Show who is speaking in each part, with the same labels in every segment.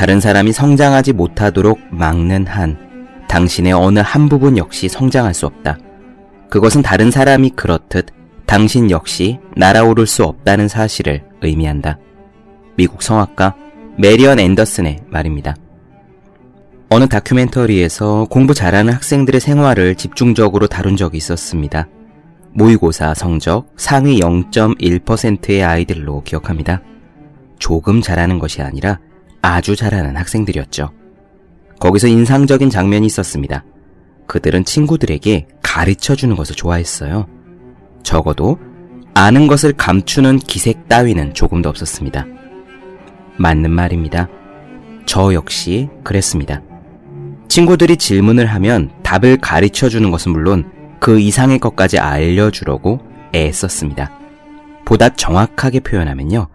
Speaker 1: 다른 사람이 성장하지 못하도록 막는 한 당신의 어느 한 부분 역시 성장할 수 없다. 그것은 다른 사람이 그렇듯 당신 역시 날아오를 수 없다는 사실을 의미한다. 미국 성악가 메리언 앤더슨의 말입니다. 어느 다큐멘터리에서 공부 잘하는 학생들의 생활을 집중적으로 다룬 적이 있었습니다. 모의고사 성적 상위 0.1%의 아이들로 기억합니다. 조금 잘하는 것이 아니라 아주 잘하는 학생들이었죠. 거기서 인상적인 장면이 있었습니다. 그들은 친구들에게 가르쳐 주는 것을 좋아했어요. 적어도 아는 것을 감추는 기색 따위는 조금도 없었습니다. 맞는 말입니다. 저 역시 그랬습니다. 친구들이 질문을 하면 답을 가르쳐 주는 것은 물론 그 이상의 것까지 알려주려고 애썼습니다. 보다 정확하게 표현하면요.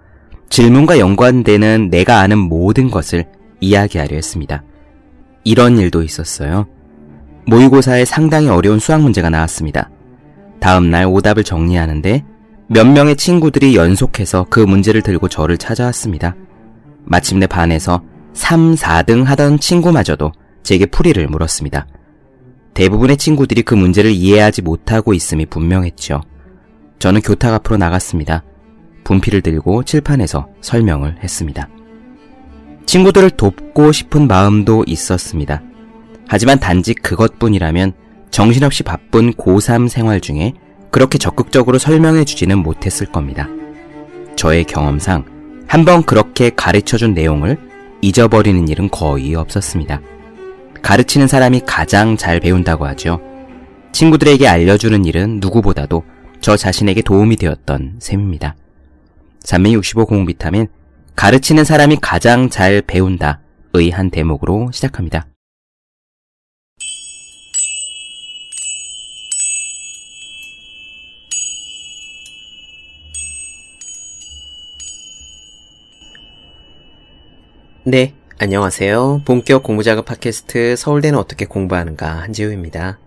Speaker 1: 질문과 연관되는 내가 아는 모든 것을 이야기하려 했습니다. 이런 일도 있었어요. 모의고사에 상당히 어려운 수학 문제가 나왔습니다. 다음날 오답을 정리하는데 몇 명의 친구들이 연속해서 그 문제를 들고 저를 찾아왔습니다. 마침내 반에서 3, 4등 하던 친구마저도 제게 풀이를 물었습니다. 대부분의 친구들이 그 문제를 이해하지 못하고 있음이 분명했죠. 저는 교탁 앞으로 나갔습니다. 분필을 들고 칠판에서 설명을 했습니다. 친구들을 돕고 싶은 마음도 있었습니다. 하지만 단지 그것뿐이라면 정신없이 바쁜 고3 생활 중에 그렇게 적극적으로 설명해 주지는 못했을 겁니다. 저의 경험상 한번 그렇게 가르쳐 준 내용을 잊어버리는 일은 거의 없었습니다. 가르치는 사람이 가장 잘 배운다고 하죠. 친구들에게 알려주는 일은 누구보다도 저 자신에게 도움이 되었던 셈입니다. 365 공비타민 가르치는 사람이 가장 잘 배운다 의 한 대목으로 시작합니다.
Speaker 2: 네, 안녕하세요. 본격 공부작업 팟캐스트 서울대는 어떻게 공부하는가 한지우입니다.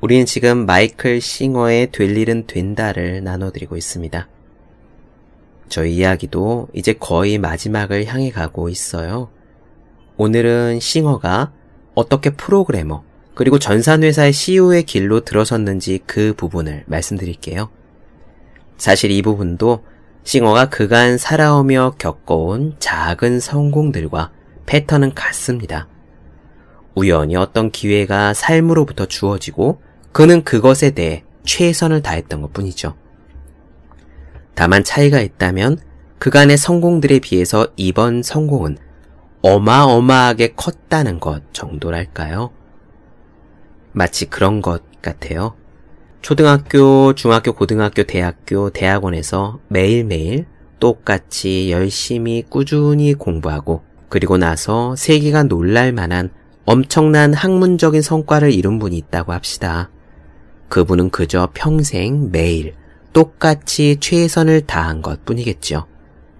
Speaker 2: 우리는 지금 마이클 싱어의 될 일은 된다를 나눠드리고 있습니다. 저희 이야기도 이제 거의 마지막을 향해 가고 있어요. 오늘은 싱어가 어떻게 프로그래머, 그리고 전산회사의 CEO의 길로 들어섰는지 그 부분을 말씀드릴게요. 사실 이 부분도 싱어가 그간 살아오며 겪어온 작은 성공들과 패턴은 같습니다. 우연히 어떤 기회가 삶으로부터 주어지고 그는 그것에 대해 최선을 다했던 것 뿐이죠. 다만 차이가 있다면 그간의 성공들에 비해서 이번 성공은 어마어마하게 컸다는 것 정도랄까요? 마치 그런 것 같아요. 초등학교, 중학교, 고등학교, 대학교, 대학원에서 매일매일 똑같이 열심히 꾸준히 공부하고 그리고 나서 세계가 놀랄 만한 엄청난 학문적인 성과를 이룬 분이 있다고 합시다. 그분은 그저 평생 매일 똑같이 최선을 다한 것 뿐이겠죠.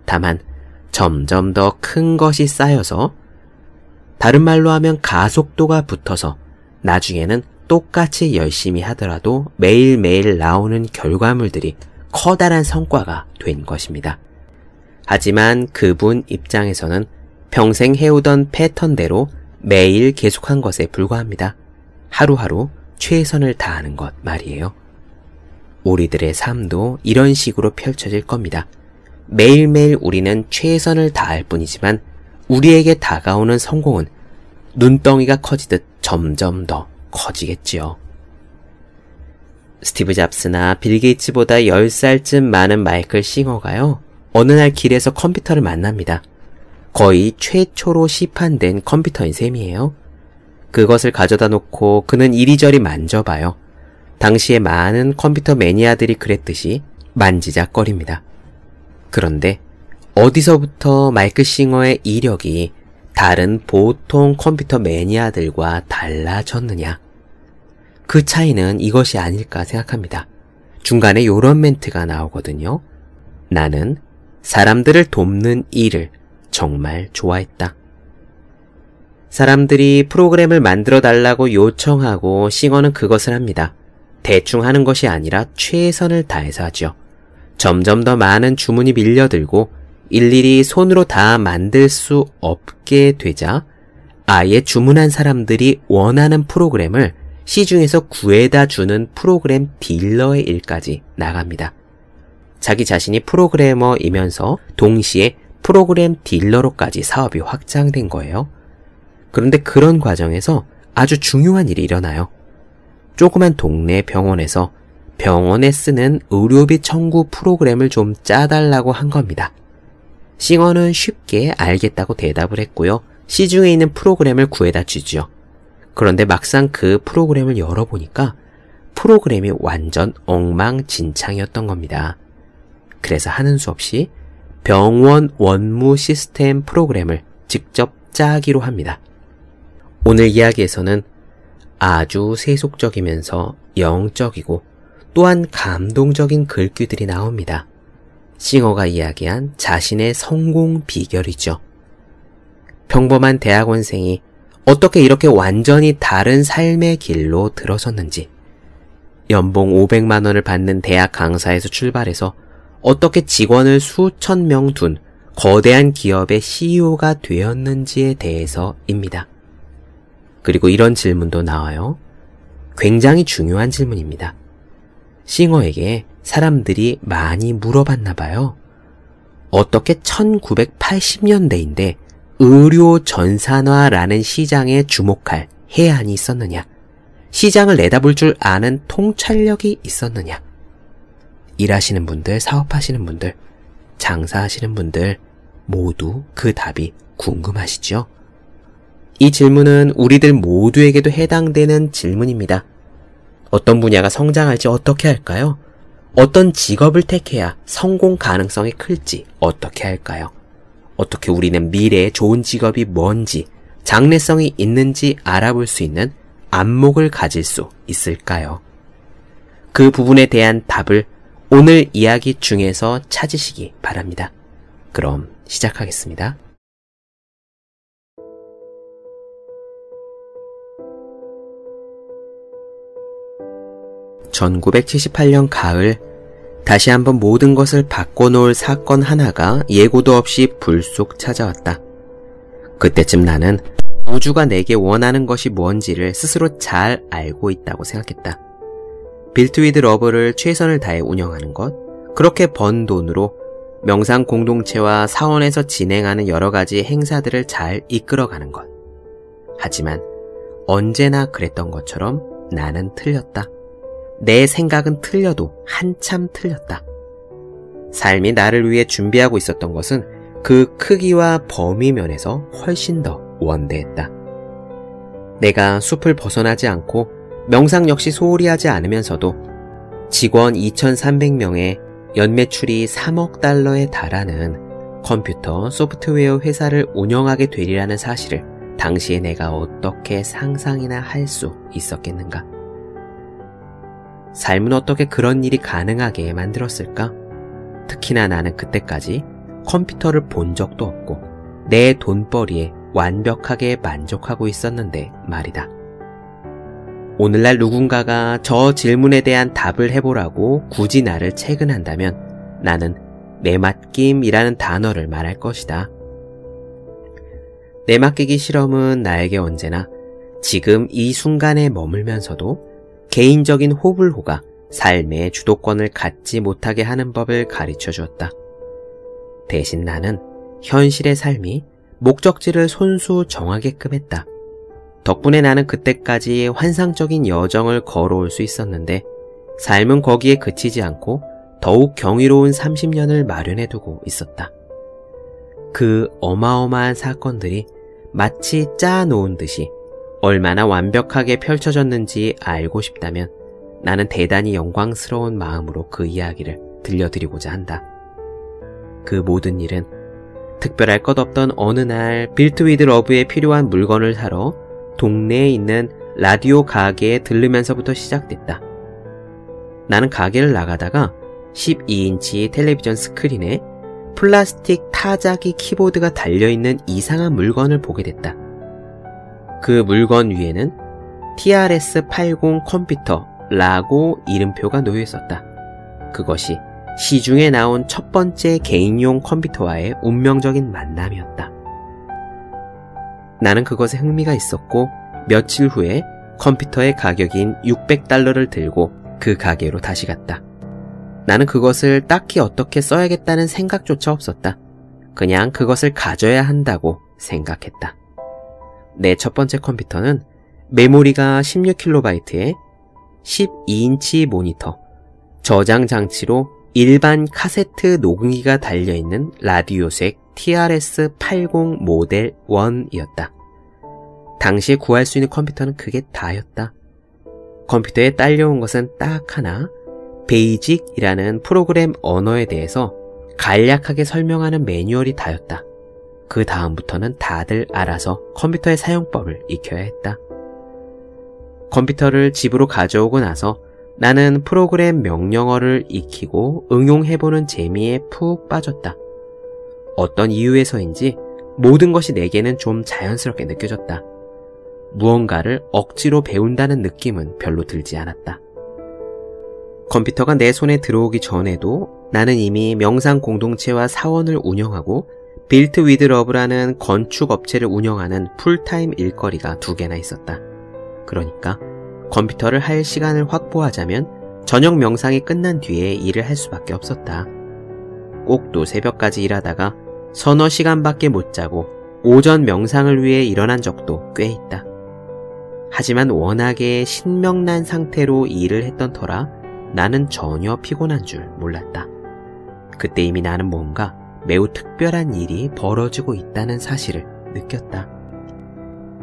Speaker 2: 다만 점점 더 큰 것이 쌓여서 다른 말로 하면 가속도가 붙어서 나중에는 똑같이 열심히 하더라도 매일매일 나오는 결과물들이 커다란 성과가 된 것입니다. 하지만 그분 입장에서는 평생 해오던 패턴대로 매일 계속한 것에 불과합니다. 하루하루 최선을 다하는 것 말이에요. 우리들의 삶도 이런 식으로 펼쳐질 겁니다. 매일매일 우리는 최선을 다할 뿐이지만 우리에게 다가오는 성공은 눈덩이가 커지듯 점점 더 커지겠지요. 스티브 잡스나 빌 게이츠보다 10살쯤 많은 마이클 싱어가요. 어느 날 길에서 컴퓨터를 만납니다. 거의 최초로 시판된 컴퓨터인 셈이에요. 그것을 가져다 놓고 그는 이리저리 만져봐요. 당시에 많은 컴퓨터 매니아들이 그랬듯이 만지작거립니다. 그런데 어디서부터 마이클 싱어의 이력이 다른 보통 컴퓨터 매니아들과 달라졌느냐? 그 차이는 이것이 아닐까 생각합니다. 중간에 요런 멘트가 나오거든요. 나는 사람들을 돕는 일을 정말 좋아했다. 사람들이 프로그램을 만들어 달라고 요청하고 싱어는 그것을 합니다. 대충 하는 것이 아니라 최선을 다해서 하죠. 점점 더 많은 주문이 밀려들고 일일이 손으로 다 만들 수 없게 되자 아예 주문한 사람들이 원하는 프로그램을 시중에서 구해다 주는 프로그램 딜러의 일까지 나갑니다. 자기 자신이 프로그래머이면서 동시에 프로그램 딜러로까지 사업이 확장된 거예요. 그런데 그런 과정에서 아주 중요한 일이 일어나요. 조그만 동네 병원에서 병원에 쓰는 의료비 청구 프로그램을 좀 짜달라고 한 겁니다. 싱어는 쉽게 알겠다고 대답을 했고요. 시중에 있는 프로그램을 구해다 주지요. 그런데 막상 그 프로그램을 열어보니까 프로그램이 완전 엉망진창이었던 겁니다. 그래서 하는 수 없이 병원 원무 시스템 프로그램을 직접 짜기로 합니다. 오늘 이야기에서는 아주 세속적이면서 영적이고 또한 감동적인 글귀들이 나옵니다. 싱어가 이야기한 자신의 성공 비결이죠. 평범한 대학원생이 어떻게 이렇게 완전히 다른 삶의 길로 들어섰는지, 연봉 500만 원을 받는 대학 강사에서 출발해서 어떻게 직원을 수천 명 둔 거대한 기업의 CEO가 되었는지에 대해서입니다. 그리고 이런 질문도 나와요. 굉장히 중요한 질문입니다. 싱어에게 사람들이 많이 물어봤나 봐요. 어떻게 1980년대인데 의료 전산화라는 시장에 주목할 해안이 있었느냐? 시장을 내다볼 줄 아는 통찰력이 있었느냐? 일하시는 분들, 사업하시는 분들, 장사하시는 분들 모두 그 답이 궁금하시죠? 이 질문은 우리들 모두에게도 해당되는 질문입니다. 어떤 분야가 성장할지 어떻게 할까요? 어떤 직업을 택해야 성공 가능성이 클지 어떻게 할까요? 어떻게 우리는 미래의 좋은 직업이 뭔지, 장래성이 있는지 알아볼 수 있는 안목을 가질 수 있을까요? 그 부분에 대한 답을 오늘 이야기 중에서 찾으시기 바랍니다. 그럼 시작하겠습니다. 1978년 가을 다시 한번 모든 것을 바꿔놓을 사건 하나가 예고도 없이 불쑥 찾아왔다. 그때쯤 나는 우주가 내게 원하는 것이 뭔지를 스스로 잘 알고 있다고 생각했다. Built with Love를 최선을 다해 운영하는 것, 그렇게 번 돈으로 명상 공동체와 사원에서 진행하는 여러 가지 행사들을 잘 이끌어가는 것. 하지만 언제나 그랬던 것처럼 나는 틀렸다. 내 생각은 틀려도 한참 틀렸다. 삶이 나를 위해 준비하고 있었던 것은 그 크기와 범위 면에서 훨씬 더 원대했다. 내가 숲을 벗어나지 않고 명상 역시 소홀히 하지 않으면서도 직원 2,300명의 연매출이 3억 달러에 달하는 컴퓨터 소프트웨어 회사를 운영하게 되리라는 사실을 당시에 내가 어떻게 상상이나 할 수 있었겠는가? 삶은 어떻게 그런 일이 가능하게 만들었을까? 특히나 나는 그때까지 컴퓨터를 본 적도 없고 내 돈벌이에 완벽하게 만족하고 있었는데 말이다. 오늘날 누군가가 저 질문에 대한 답을 해보라고 굳이 나를 채근한다면 나는 내맡김이라는 단어를 말할 것이다. 내맡기기 실험은 나에게 언제나 지금 이 순간에 머물면서도 개인적인 호불호가 삶의 주도권을 갖지 못하게 하는 법을 가르쳐 주었다. 대신 나는 현실의 삶이 목적지를 손수 정하게끔 했다. 덕분에 나는 그때까지 환상적인 여정을 걸어올 수 있었는데 삶은 거기에 그치지 않고 더욱 경이로운 30년을 마련해 두고 있었다. 그 어마어마한 사건들이 마치 짜놓은 듯이 얼마나 완벽하게 펼쳐졌는지 알고 싶다면 나는 대단히 영광스러운 마음으로 그 이야기를 들려드리고자 한다. 그 모든 일은 특별할 것 없던 어느 날 Built with Love에 필요한 물건을 사러 동네에 있는 라디오 가게에 들르면서부터 시작됐다. 나는 가게를 나가다가 12인치 텔레비전 스크린에 플라스틱 타자기 키보드가 달려있는 이상한 물건을 보게 됐다. 그 물건 위에는 TRS-80 컴퓨터라고 이름표가 놓여 있었다. 그것이 시중에 나온 첫 번째 개인용 컴퓨터와의 운명적인 만남이었다. 나는 그것에 흥미가 있었고 며칠 후에 컴퓨터의 가격인 600달러를 들고 그 가게로 다시 갔다. 나는 그것을 딱히 어떻게 써야겠다는 생각조차 없었다. 그냥 그것을 가져야 한다고 생각했다. 내 첫 번째 컴퓨터는 메모리가 16kb에 12인치 모니터, 저장 장치로 일반 카세트 녹음기가 달려있는 Radio Shack TRS-80 모델 1이었다. 당시에 구할 수 있는 컴퓨터는 그게 다였다. 컴퓨터에 딸려온 것은 딱 하나, BASIC이라는 프로그램 언어에 대해서 간략하게 설명하는 매뉴얼이 다였다. 그 다음부터는 다들 알아서 컴퓨터의 사용법을 익혀야 했다. 컴퓨터를 집으로 가져오고 나서 나는 프로그램 명령어를 익히고 응용해보는 재미에 푹 빠졌다. 어떤 이유에서인지 모든 것이 내게는 좀 자연스럽게 느껴졌다. 무언가를 억지로 배운다는 느낌은 별로 들지 않았다. 컴퓨터가 내 손에 들어오기 전에도 나는 이미 명상 공동체와 사원을 운영하고 Built with Love라는 건축 업체를 운영하는 풀타임 일거리가 두 개나 있었다. 그러니까 컴퓨터를 할 시간을 확보하자면 저녁 명상이 끝난 뒤에 일을 할 수밖에 없었다. 꼭또 새벽까지 일하다가 서너 시간밖에 못 자고 오전 명상을 위해 일어난 적도 꽤 있다. 하지만 워낙에 신명난 상태로 일을 했던 터라 나는 전혀 피곤한 줄 몰랐다. 그때 이미 나는 뭔가 매우 특별한 일이 벌어지고 있다는 사실을 느꼈다.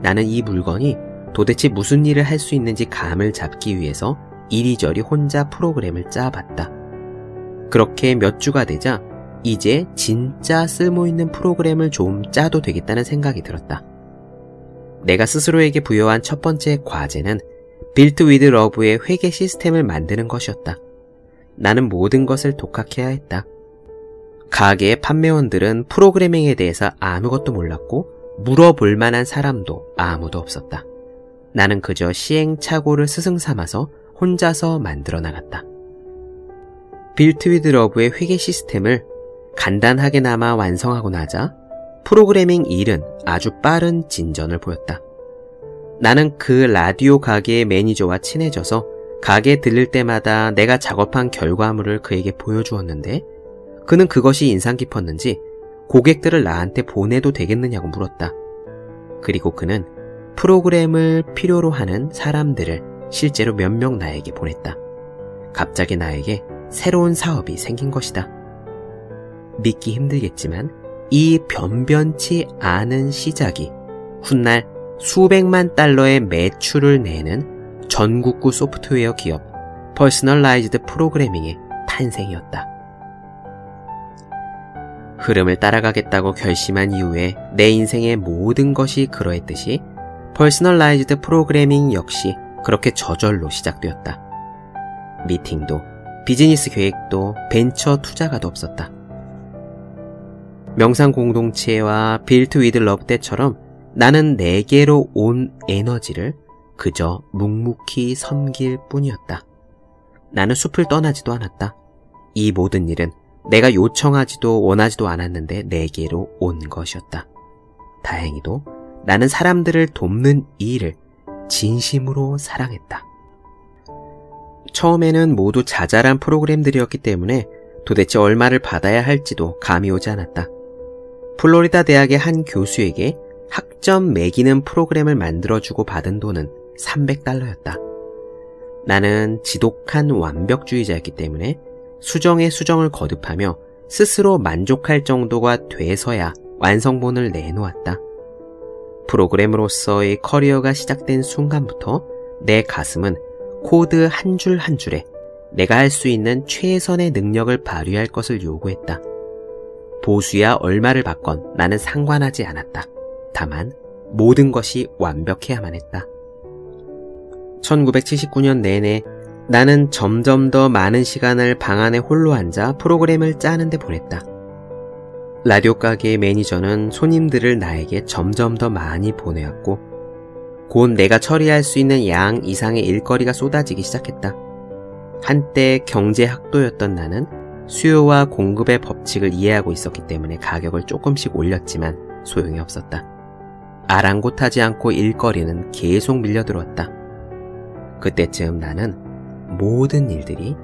Speaker 2: 나는 이 물건이 도대체 무슨 일을 할 수 있는지 감을 잡기 위해서 이리저리 혼자 프로그램을 짜봤다. 그렇게 몇 주가 되자 이제 진짜 쓸모있는 프로그램을 좀 짜도 되겠다는 생각이 들었다. 내가 스스로에게 부여한 첫 번째 과제는 Built with Love의 회계 시스템을 만드는 것이었다. 나는 모든 것을 독학해야 했다. 가게의 판매원들은 프로그래밍에 대해서 아무것도 몰랐고 물어볼 만한 사람도 아무도 없었다. 나는 그저 시행착오를 스승 삼아서 혼자서 만들어 나갔다. Built with Love의 회계 시스템을 간단하게나마 완성하고 나자 프로그래밍 일은 아주 빠른 진전을 보였다. 나는 그 라디오 가게의 매니저와 친해져서 가게 들릴 때마다 내가 작업한 결과물을 그에게 보여주었는데 그는 그것이 인상 깊었는지 고객들을 나한테 보내도 되겠느냐고 물었다. 그리고 그는 프로그램을 필요로 하는 사람들을 실제로 몇 명 나에게 보냈다. 갑자기 나에게 새로운 사업이 생긴 것이다. 믿기 힘들겠지만 이 변변치 않은 시작이 훗날 수백만 달러의 매출을 내는 전국구 소프트웨어 기업 Personalized Programming의 탄생이었다. 흐름을 따라가겠다고 결심한 이후에 내 인생의 모든 것이 그러했듯이 Personalized Programming 역시 그렇게 저절로 시작되었다. 미팅도 비즈니스 계획도 벤처 투자가도 없었다. 명상 공동체와 Built with Love 때처럼 나는 내게로 온 에너지를 그저 묵묵히 섬길 뿐이었다. 나는 숲을 떠나지도 않았다. 이 모든 일은 내가 요청하지도 원하지도 않았는데 내게로 온 것이었다. 다행히도 나는 사람들을 돕는 이 일을 진심으로 사랑했다. 처음에는 모두 자잘한 프로그램들이었기 때문에 도대체 얼마를 받아야 할지도 감이 오지 않았다. 플로리다 대학의 한 교수에게 학점 매기는 프로그램을 만들어주고 받은 돈은 300달러였다. 나는 지독한 완벽주의자였기 때문에 수정에 수정을 거듭하며 스스로 만족할 정도가 돼서야 완성본을 내놓았다. 프로그래머로서의 커리어가 시작된 순간부터 내 가슴은 코드 한 줄 한 줄에 내가 할 수 있는 최선의 능력을 발휘할 것을 요구했다. 보수야 얼마를 받건 나는 상관하지 않았다. 다만 모든 것이 완벽해야만 했다. 1979년 내내 나는 점점 더 많은 시간을 방 안에 홀로 앉아 프로그램을 짜는데 보냈다. 라디오 가게의 매니저는 손님들을 나에게 점점 더 많이 보내왔고, 곧 내가 처리할 수 있는 양 이상의 일거리가 쏟아지기 시작했다. 한때 경제학도였던 나는 수요와 공급의 법칙을 이해하고 있었기 때문에 가격을 조금씩 올렸지만 소용이 없었다. 아랑곳하지 않고 일거리는 계속 밀려들었다. 그때쯤 나는 모든 일들이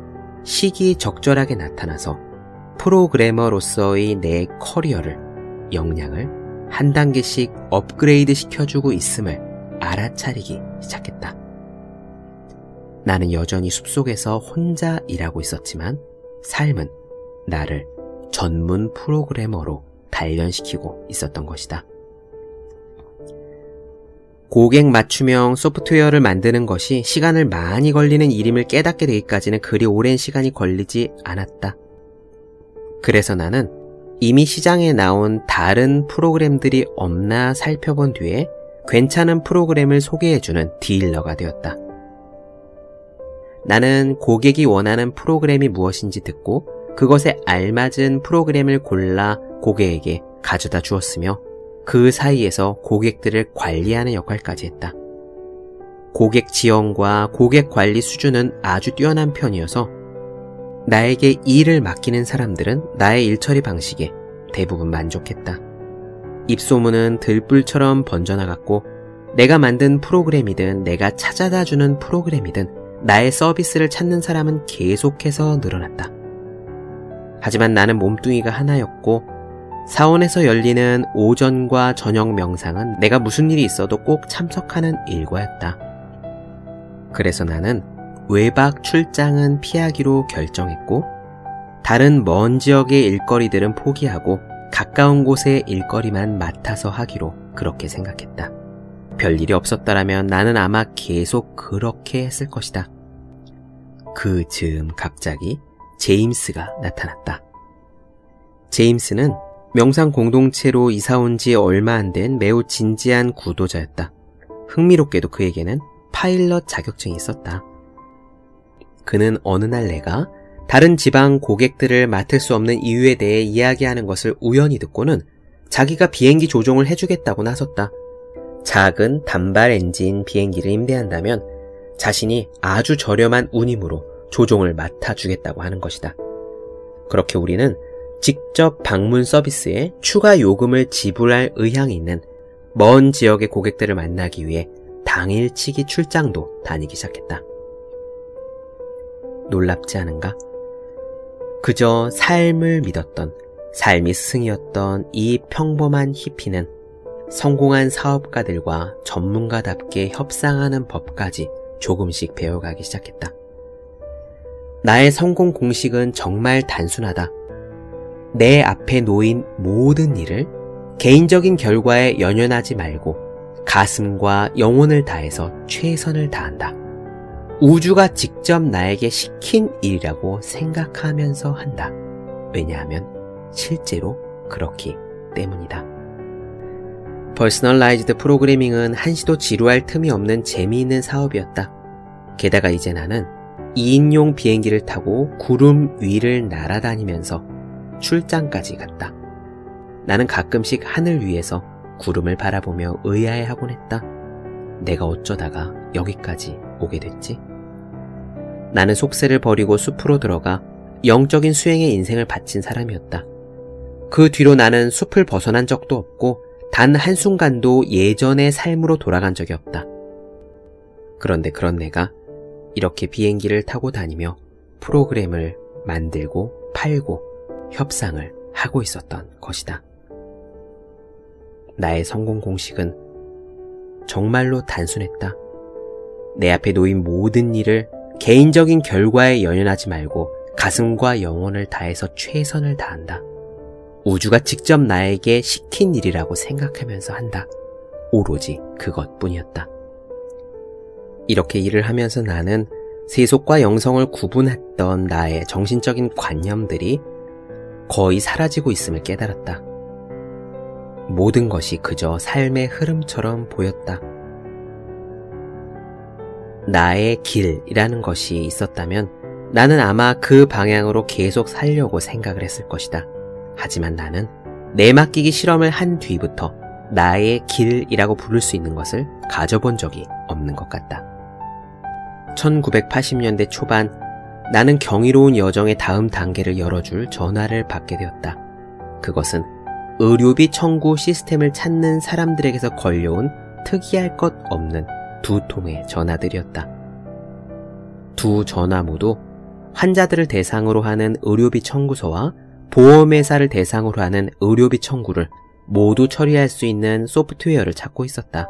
Speaker 2: 시기적절하게 나타나서 프로그래머로서의 내 커리어를, 역량을 한 단계씩 업그레이드 시켜주고 있음을 알아차리기 시작했다. 나는 여전히 숲속에서 혼자 일하고 있었지만 삶은 나를 전문 프로그래머로 단련시키고 있었던 것이다. 고객 맞춤형 소프트웨어를 만드는 것이 시간을 많이 걸리는 일임을 깨닫게 되기까지는 그리 오랜 시간이 걸리지 않았다. 그래서 나는 이미 시장에 나온 다른 프로그램들이 없나 살펴본 뒤에 괜찮은 프로그램을 소개해주는 딜러가 되었다. 나는 고객이 원하는 프로그램이 무엇인지 듣고 그것에 알맞은 프로그램을 골라 고객에게 가져다 주었으며 그 사이에서 고객들을 관리하는 역할까지 했다. 고객 지원과 고객 관리 수준은 아주 뛰어난 편이어서 나에게 일을 맡기는 사람들은 나의 일처리 방식에 대부분 만족했다. 입소문은 들불처럼 번져나갔고 내가 만든 프로그램이든 내가 찾아다 주는 프로그램이든 나의 서비스를 찾는 사람은 계속해서 늘어났다. 하지만 나는 몸뚱이가 하나였고 사원에서 열리는 오전과 저녁 명상은 내가 무슨 일이 있어도 꼭 참석하는 일과였다. 그래서 나는 외박 출장은 피하기로 결정했고 다른 먼 지역의 일거리들은 포기하고 가까운 곳의 일거리만 맡아서 하기로 그렇게 생각했다. 별 일이 없었다라면 나는 아마 계속 그렇게 했을 것이다. 그 즈음 갑자기 제임스가 나타났다. 제임스는 명상 공동체로 이사 온 지 얼마 안 된 매우 진지한 구도자였다. 흥미롭게도 그에게는 파일럿 자격증이 있었다. 그는 어느 날 내가 다른 지방 고객들을 맡을 수 없는 이유에 대해 이야기하는 것을 우연히 듣고는 자기가 비행기 조종을 해주겠다고 나섰다. 작은 단발 엔진 비행기를 임대한다면 자신이 아주 저렴한 운임으로 조종을 맡아주겠다고 하는 것이다. 그렇게 우리는 직접 방문 서비스에 추가 요금을 지불할 의향이 있는 먼 지역의 고객들을 만나기 위해 당일치기 출장도 다니기 시작했다. 놀랍지 않은가? 그저 삶을 믿었던 삶이 스승이었던 이 평범한 히피는 성공한 사업가들과 전문가답게 협상하는 법까지 조금씩 배워가기 시작했다. 나의 성공 공식은 정말 단순하다. 내 앞에 놓인 모든 일을 개인적인 결과에 연연하지 말고 가슴과 영혼을 다해서 최선을 다한다. 우주가 직접 나에게 시킨 일이라고 생각하면서 한다. 왜냐하면 실제로 그렇기 때문이다. Personalized Programming은 한시도 지루할 틈이 없는 재미있는 사업이었다. 게다가 이제 나는 2인용 비행기를 타고 구름 위를 날아다니면서 출장까지 갔다. 나는 가끔씩 하늘 위에서 구름을 바라보며 의아해하곤 했다. 내가 어쩌다가 여기까지 오게 됐지? 나는 속세를 버리고 숲으로 들어가 영적인 수행의 인생을 바친 사람이었다. 그 뒤로 나는 숲을 벗어난 적도 없고 단 한순간도 예전의 삶으로 돌아간 적이 없다. 그런데 그런 내가 이렇게 비행기를 타고 다니며 프로그램을 만들고 팔고 협상을 하고 있었던 것이다. 나의 성공 공식은 정말로 단순했다. 내 앞에 놓인 모든 일을 개인적인 결과에 연연하지 말고 가슴과 영혼을 다해서 최선을 다한다. 우주가 직접 나에게 시킨 일이라고 생각하면서 한다. 오로지 그것뿐이었다. 이렇게 일을 하면서 나는 세속과 영성을 구분했던 나의 정신적인 관념들이 거의 사라지고 있음을 깨달았다. 모든 것이 그저 삶의 흐름처럼 보였다. 나의 길이라는 것이 있었다면 나는 아마 그 방향으로 계속 살려고 생각을 했을 것이다. 하지만 나는 내맡기기 실험을 한 뒤부터 나의 길이라고 부를 수 있는 것을 가져본 적이 없는 것 같다. 1980년대 초반 나는 경이로운 여정의 다음 단계를 열어줄 전화를 받게 되었다. 그것은 의료비 청구 시스템을 찾는 사람들에게서 걸려온 특이할 것 없는 두 통의 전화들이었다. 두 전화 모두 환자들을 대상으로 하는 의료비 청구서와 보험회사를 대상으로 하는 의료비 청구를 모두 처리할 수 있는 소프트웨어를 찾고 있었다.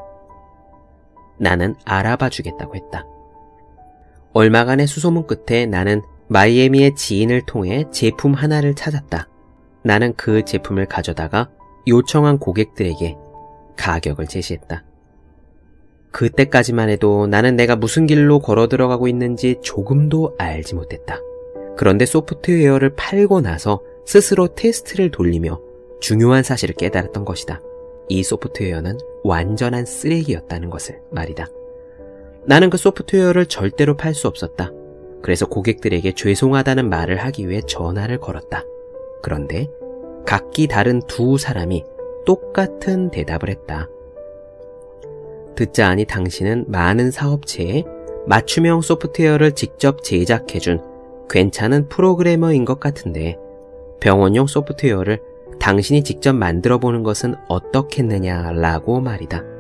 Speaker 2: 나는 알아봐 주겠다고 했다. 얼마간의 수소문 끝에 나는 마이애미의 지인을 통해 제품 하나를 찾았다. 나는 그 제품을 가져다가 요청한 고객들에게 가격을 제시했다. 그때까지만 해도 나는 내가 무슨 길로 걸어 들어가고 있는지 조금도 알지 못했다. 그런데 소프트웨어를 팔고 나서 스스로 테스트를 돌리며 중요한 사실을 깨달았던 것이다. 이 소프트웨어는 완전한 쓰레기였다는 것을 말이다. 나는 그 소프트웨어를 절대로 팔 수 없었다. 그래서 고객들에게 죄송하다는 말을 하기 위해 전화를 걸었다. 그런데 각기 다른 두 사람이 똑같은 대답을 했다. 듣자 하니 당신은 많은 사업체에 맞춤형 소프트웨어를 직접 제작해준 괜찮은 프로그래머인 것 같은데 병원용 소프트웨어를 당신이 직접 만들어 보는 것은 어떻겠느냐라고 말이다.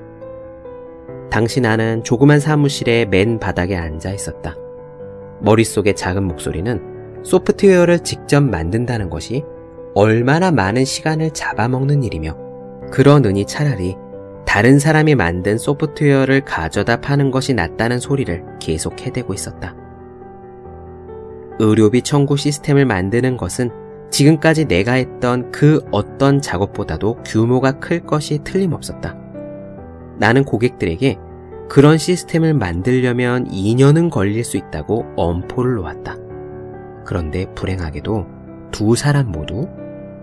Speaker 2: 당시 나는 조그만 사무실의 맨 바닥에 앉아 있었다. 머릿속의 작은 목소리는 소프트웨어를 직접 만든다는 것이 얼마나 많은 시간을 잡아먹는 일이며 그러느니 차라리 다른 사람이 만든 소프트웨어를 가져다 파는 것이 낫다는 소리를 계속 해대고 있었다. 의료비 청구 시스템을 만드는 것은 지금까지 내가 했던 그 어떤 작업보다도 규모가 클 것이 틀림없었다. 나는 고객들에게 그런 시스템을 만들려면 2년은 걸릴 수 있다고 엄포를 놓았다. 그런데 불행하게도 두 사람 모두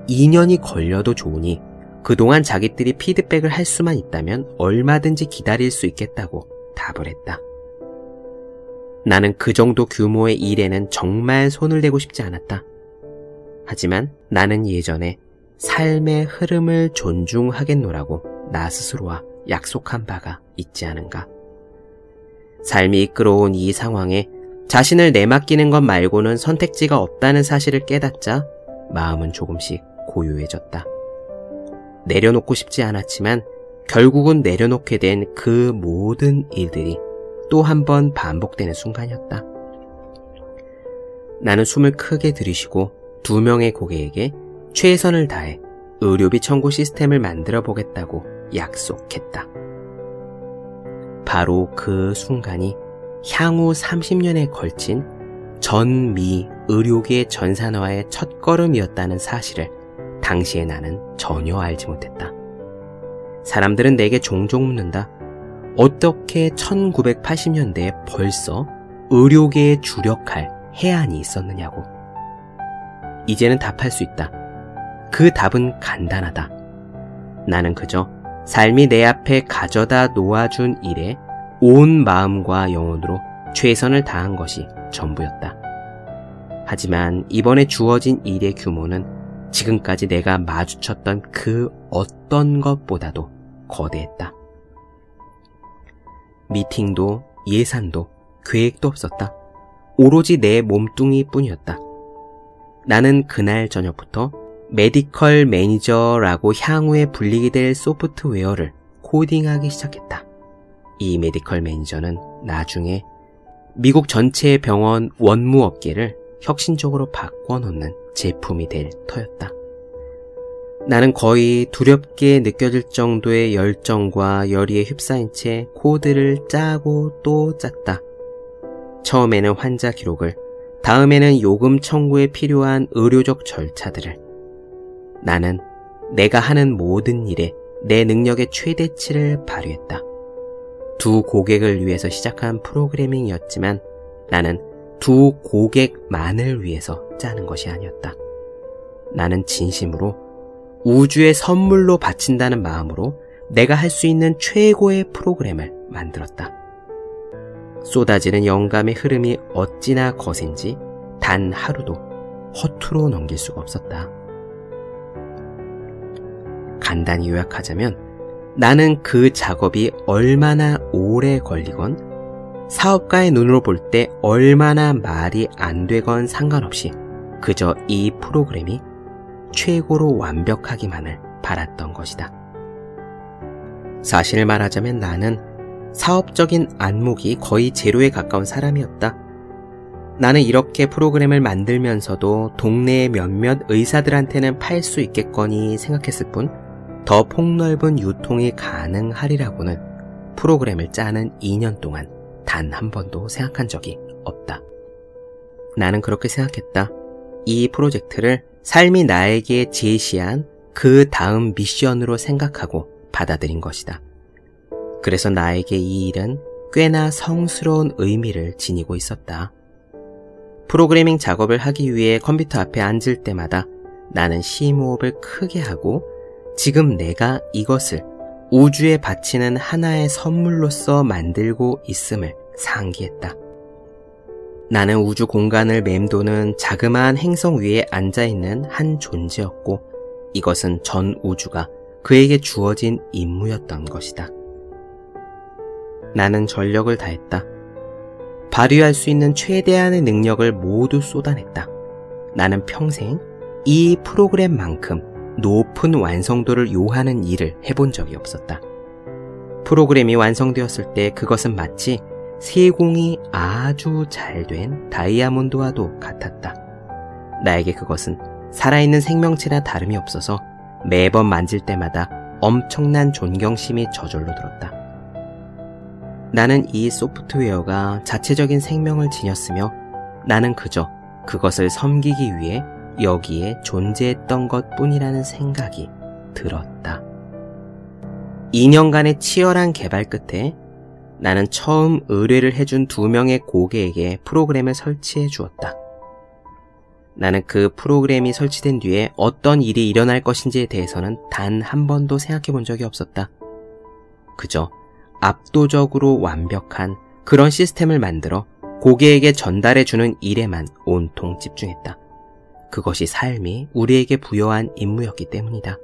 Speaker 2: 2년이 걸려도 좋으니 그동안 자기들이 피드백을 할 수만 있다면 얼마든지 기다릴 수 있겠다고 답을 했다. 나는 그 정도 규모의 일에는 정말 손을 대고 싶지 않았다. 하지만 나는 예전에 삶의 흐름을 존중하겠노라고 나 스스로와 약속한 바가 있지 않은가. 삶이 이끌어온 이 상황에 자신을 내맡기는 것 말고는 선택지가 없다는 사실을 깨닫자 마음은 조금씩 고요해졌다. 내려놓고 싶지 않았지만 결국은 내려놓게 된 그 모든 일들이 또 한 번 반복되는 순간이었다. 나는 숨을 크게 들이쉬고 두 명의 고객에게 최선을 다해 의료비 청구 시스템을 만들어 보겠다고 약속했다. 바로 그 순간이 향후 30년에 걸친 전미 의료계 전산화의 첫 걸음이었다는 사실을 당시에 나는 전혀 알지 못했다. 사람들은 내게 종종 묻는다. 어떻게 1980년대에 벌써 의료계에 주력할 해안이 있었느냐고. 이제는 답할 수 있다. 그 답은 간단하다. 나는 그저 삶이 내 앞에 가져다 놓아준 일에 온 마음과 영혼으로 최선을 다한 것이 전부였다. 하지만 이번에 주어진 일의 규모는 지금까지 내가 마주쳤던 그 어떤 것보다도 거대했다. 미팅도 예산도 계획도 없었다. 오로지 내 몸뚱이 뿐이었다. 나는 그날 저녁부터 Medical Manager라고 향후에 불리게 될 소프트웨어를 코딩하기 시작했다. 이 Medical Manager는 나중에 미국 전체 병원 원무 업계를 혁신적으로 바꿔놓는 제품이 될 터였다. 나는 거의 두렵게 느껴질 정도의 열정과 열의에 휩싸인 채 코드를 짜고 또 짰다. 처음에는 환자 기록을, 다음에는 요금 청구에 필요한 의료적 절차들을. 나는 내가 하는 모든 일에 내 능력의 최대치를 발휘했다. 두 고객을 위해서 시작한 프로그래밍이었지만 나는 두 고객만을 위해서 짜는 것이 아니었다. 나는 진심으로 우주의 선물로 바친다는 마음으로 내가 할 수 있는 최고의 프로그램을 만들었다. 쏟아지는 영감의 흐름이 어찌나 거센지 단 하루도 허투루 넘길 수가 없었다. 간단히 요약하자면 나는 그 작업이 얼마나 오래 걸리건 사업가의 눈으로 볼 때 얼마나 말이 안 되건 상관없이 그저 이 프로그램이 최고로 완벽하기만을 바랐던 것이다. 사실을 말하자면 나는 사업적인 안목이 거의 제로에 가까운 사람이었다. 나는 이렇게 프로그램을 만들면서도 동네의 몇몇 의사들한테는 팔 수 있겠거니 생각했을 뿐 더 폭넓은 유통이 가능하리라고는 프로그램을 짜는 2년 동안 단 한 번도 생각한 적이 없다. 나는 그렇게 생각했다. 이 프로젝트를 삶이 나에게 제시한 그 다음 미션으로 생각하고 받아들인 것이다. 그래서 나에게 이 일은 꽤나 성스러운 의미를 지니고 있었다. 프로그래밍 작업을 하기 위해 컴퓨터 앞에 앉을 때마다 나는 심호흡을 크게 하고 지금 내가 이것을 우주에 바치는 하나의 선물로서 만들고 있음을 상기했다. 나는 우주 공간을 맴도는 자그마한 행성 위에 앉아있는 한 존재였고 이것은 전 우주가 그에게 주어진 임무였던 것이다. 나는 전력을 다했다. 발휘할 수 있는 최대한의 능력을 모두 쏟아냈다. 나는 평생 이 프로그램만큼 높은 완성도를 요하는 일을 해본 적이 없었다. 프로그램이 완성되었을 때 그것은 마치 세공이 아주 잘 된 다이아몬드와도 같았다. 나에게 그것은 살아있는 생명체나 다름이 없어서 매번 만질 때마다 엄청난 존경심이 저절로 들었다. 나는 이 소프트웨어가 자체적인 생명을 지녔으며 나는 그저 그것을 섬기기 위해 여기에 존재했던 것 뿐이라는 생각이 들었다. 2년간의 치열한 개발 끝에 나는 처음 의뢰를 해준 두 명의 고객에게 프로그램을 설치해 주었다. 나는 그 프로그램이 설치된 뒤에 어떤 일이 일어날 것인지에 대해서는 단 한 번도 생각해 본 적이 없었다. 그저 압도적으로 완벽한 그런 시스템을 만들어 고객에게 전달해 주는 일에만 온통 집중했다. 그것이 삶이 우리에게 부여한 임무였기 때문이다.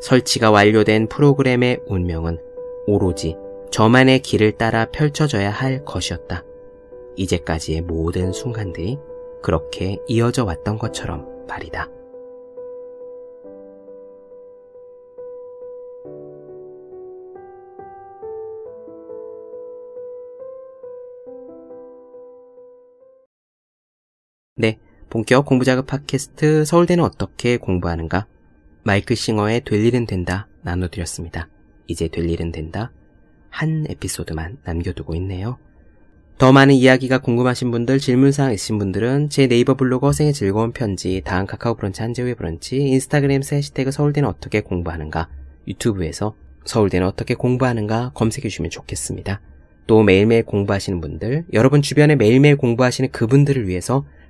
Speaker 2: 설치가 완료된 프로그램의 운명은 오로지 저만의 길을 따라 펼쳐져야 할 것이었다. 이제까지의 모든 순간들이 그렇게 이어져 왔던 것처럼 말이다. 네, 본격 공부자극 팟캐스트 서울대는 어떻게 공부하는가? 마이클 싱어의 될 일은 된다 나눠드렸습니다. 이제 될 일은 된다. 한 에피소드만 남겨두고 있네요. 더 많은 이야기가 궁금하신 분들, 질문사항 있으신 분들은 제 네이버 블로그 생의 즐거운 편지, 다음 카카오 브런치, 한재우의 브런치, 인스타그램 해시태그 서울대는 어떻게 공부하는가, 유튜브에서 서울대는 어떻게 공부하는가 검색해 주시면 좋겠습니다. 또 매일매일 공부하시는 분들, 여러분 주변에 매일매일 공부하시는 그분들을 위해서